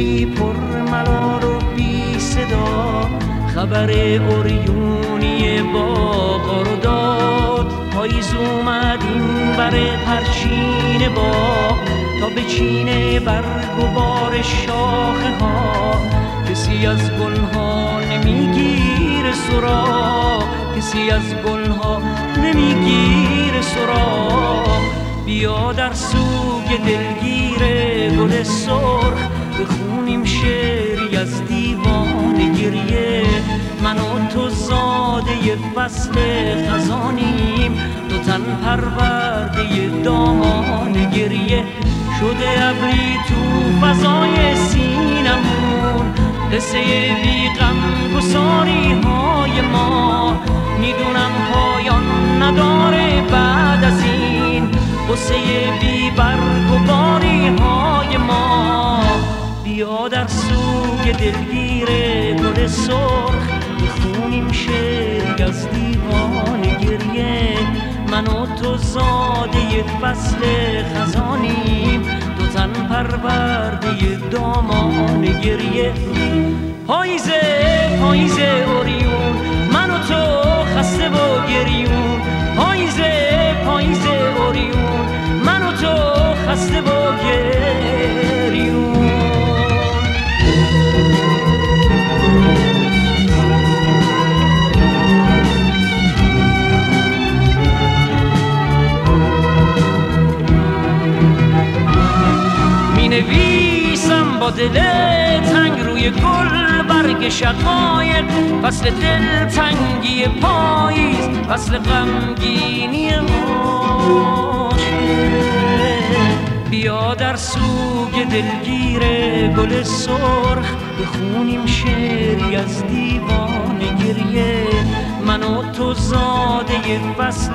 غروبی پر ملال و بی صدا. خبر اوریونی باغ رو داد. پاییز اومد این بر پرچین باغ. تا به چینه برگ و بار شاخه ها. کسی از گل ها نمیگیر سراغ کسی از گل ها نمیگیر سراغ بیا در سوگ دلگیر گل سرخ. بخونیم شعری از دیوان گریه. من و تو زاده فصل خزانیم. دو تن پرورده دامان گریه. شده ابری تو فضای سینمون. قصه بی بیا در سوگ دلگیر گل سرخ بخونیم شعری از دیوان گریه. من و تو زاده فصل خزانیم دو تن پرورده دامان گریه. پاییزه پاییزه اوریون من و تو خسته و گریون. پاییزه پاییزه اوریون من و تو خسته دل تنگ روی گل برگ شقایق فصل دل تنگی پاییز فصل غمگینی بیا در سوگ دلگیر گل سرخ بخونیم شعری از دیوان گریه. من و تو زاده فصل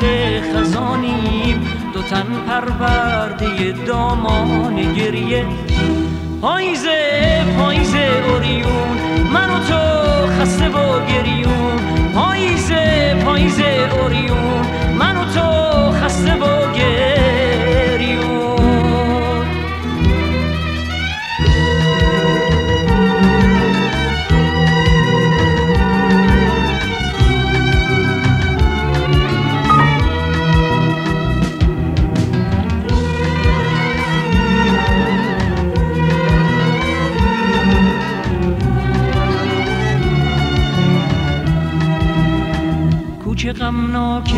خزانیم دو تن پرورده دامان گریه. پاییزه غمناک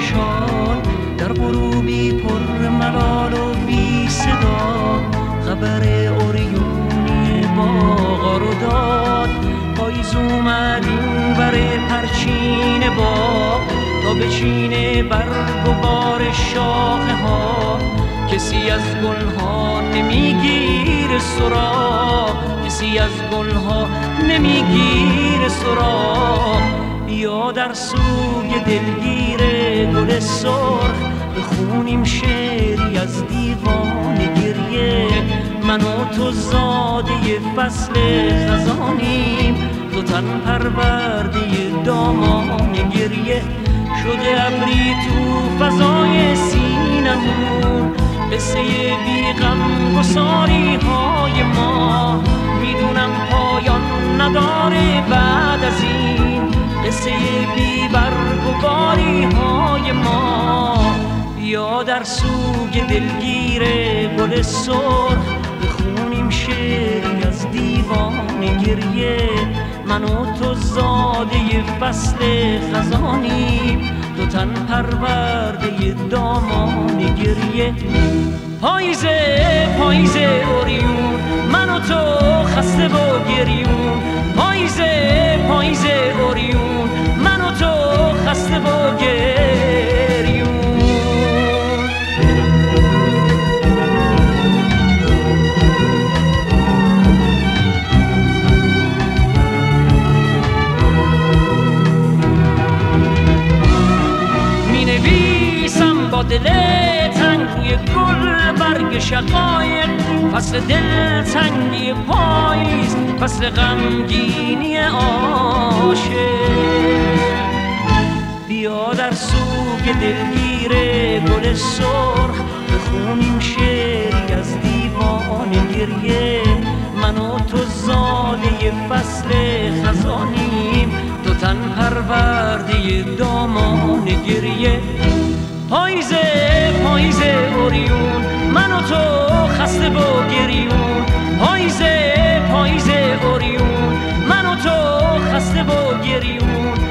شاد در غروبی پر ملال و بی صدا. خبر اوریونی باغا رو داد پاییز اومد این بر پرچین باغ تا بچینه برگ و بار شاخه ها کسی از گل ها نمیگیر سراغ. کسی از گل ها نمیگیر سراغ. بیا در سوگ دلگیر گل سرخ بخونیم شعری از دیوان گریه. من و تو زاده فصل خزانیم دو تن پرورده دامان گریه. شده ابری تو فضای سینمون قصه بی غم گساری های ما. می‌دونم پایان نداره بعد از این. قصه بی برگ و باری های ما بیا در سوگ دلگیر گل سرخ بخونیم شعری از دیوان گریه من و تو زاده فصل خزانیم دو تن پرورده دامان گریه پاییزه پاییزه اوریون من و تو خسته و گریون. پاییزه پاییزه شقایق فصل دل تنگی پاییز فصل غمگینی عاشق. بیا در سوگ دلگیر گل سرخ بخونیم شعری از دیوان گریه. من و تو زاده فصل خزانیم تو تن پرورده دامان گریه. پاییزه پاییز اوریون. من و تو خسته با گریون. پاییز پاییز اوریون. من و تو خسته با گریون.